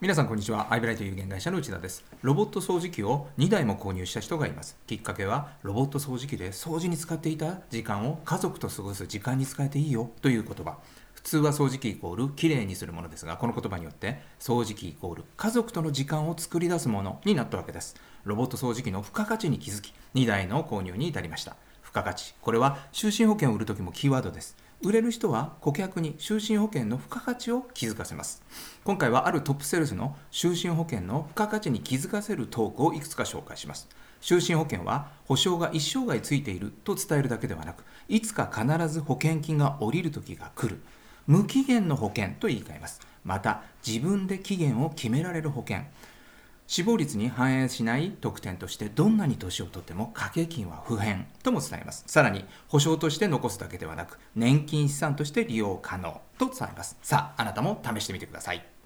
皆さんこんにちは。アイブライト有限会社の内田です。ロボット掃除機を2台も購入した人がいます。きっかけは、ロボット掃除機で掃除に使っていた時間を家族と過ごす時間に使えていいよという言葉。普通は掃除機イコールきれいにするものですが、この言葉によって掃除機イコール家族との時間を作り出すものになったわけです。ロボット掃除機の付加価値に気づき、2台の購入に至りました。付加価値。これは就寝保険を売るときもキーワードです。売れる人は顧客に就寝保険の付加価値を気づかせます。今回はあるトップセールスの就寝保険の付加価値に気づかせるトークをいくつか紹介します。就寝保険は保証が一生涯ついていると伝えるだけではなくいつか必ず保険金が下りる時が来る。無期限の保険と言い換えます。また自分で期限を決められる保険。死亡率に反映しない特典としてどんなに年を取っても掛け金は不変とも伝えます。さらに保証として残すだけではなく年金資産として利用可能と伝えます。さああなたも試してみてください。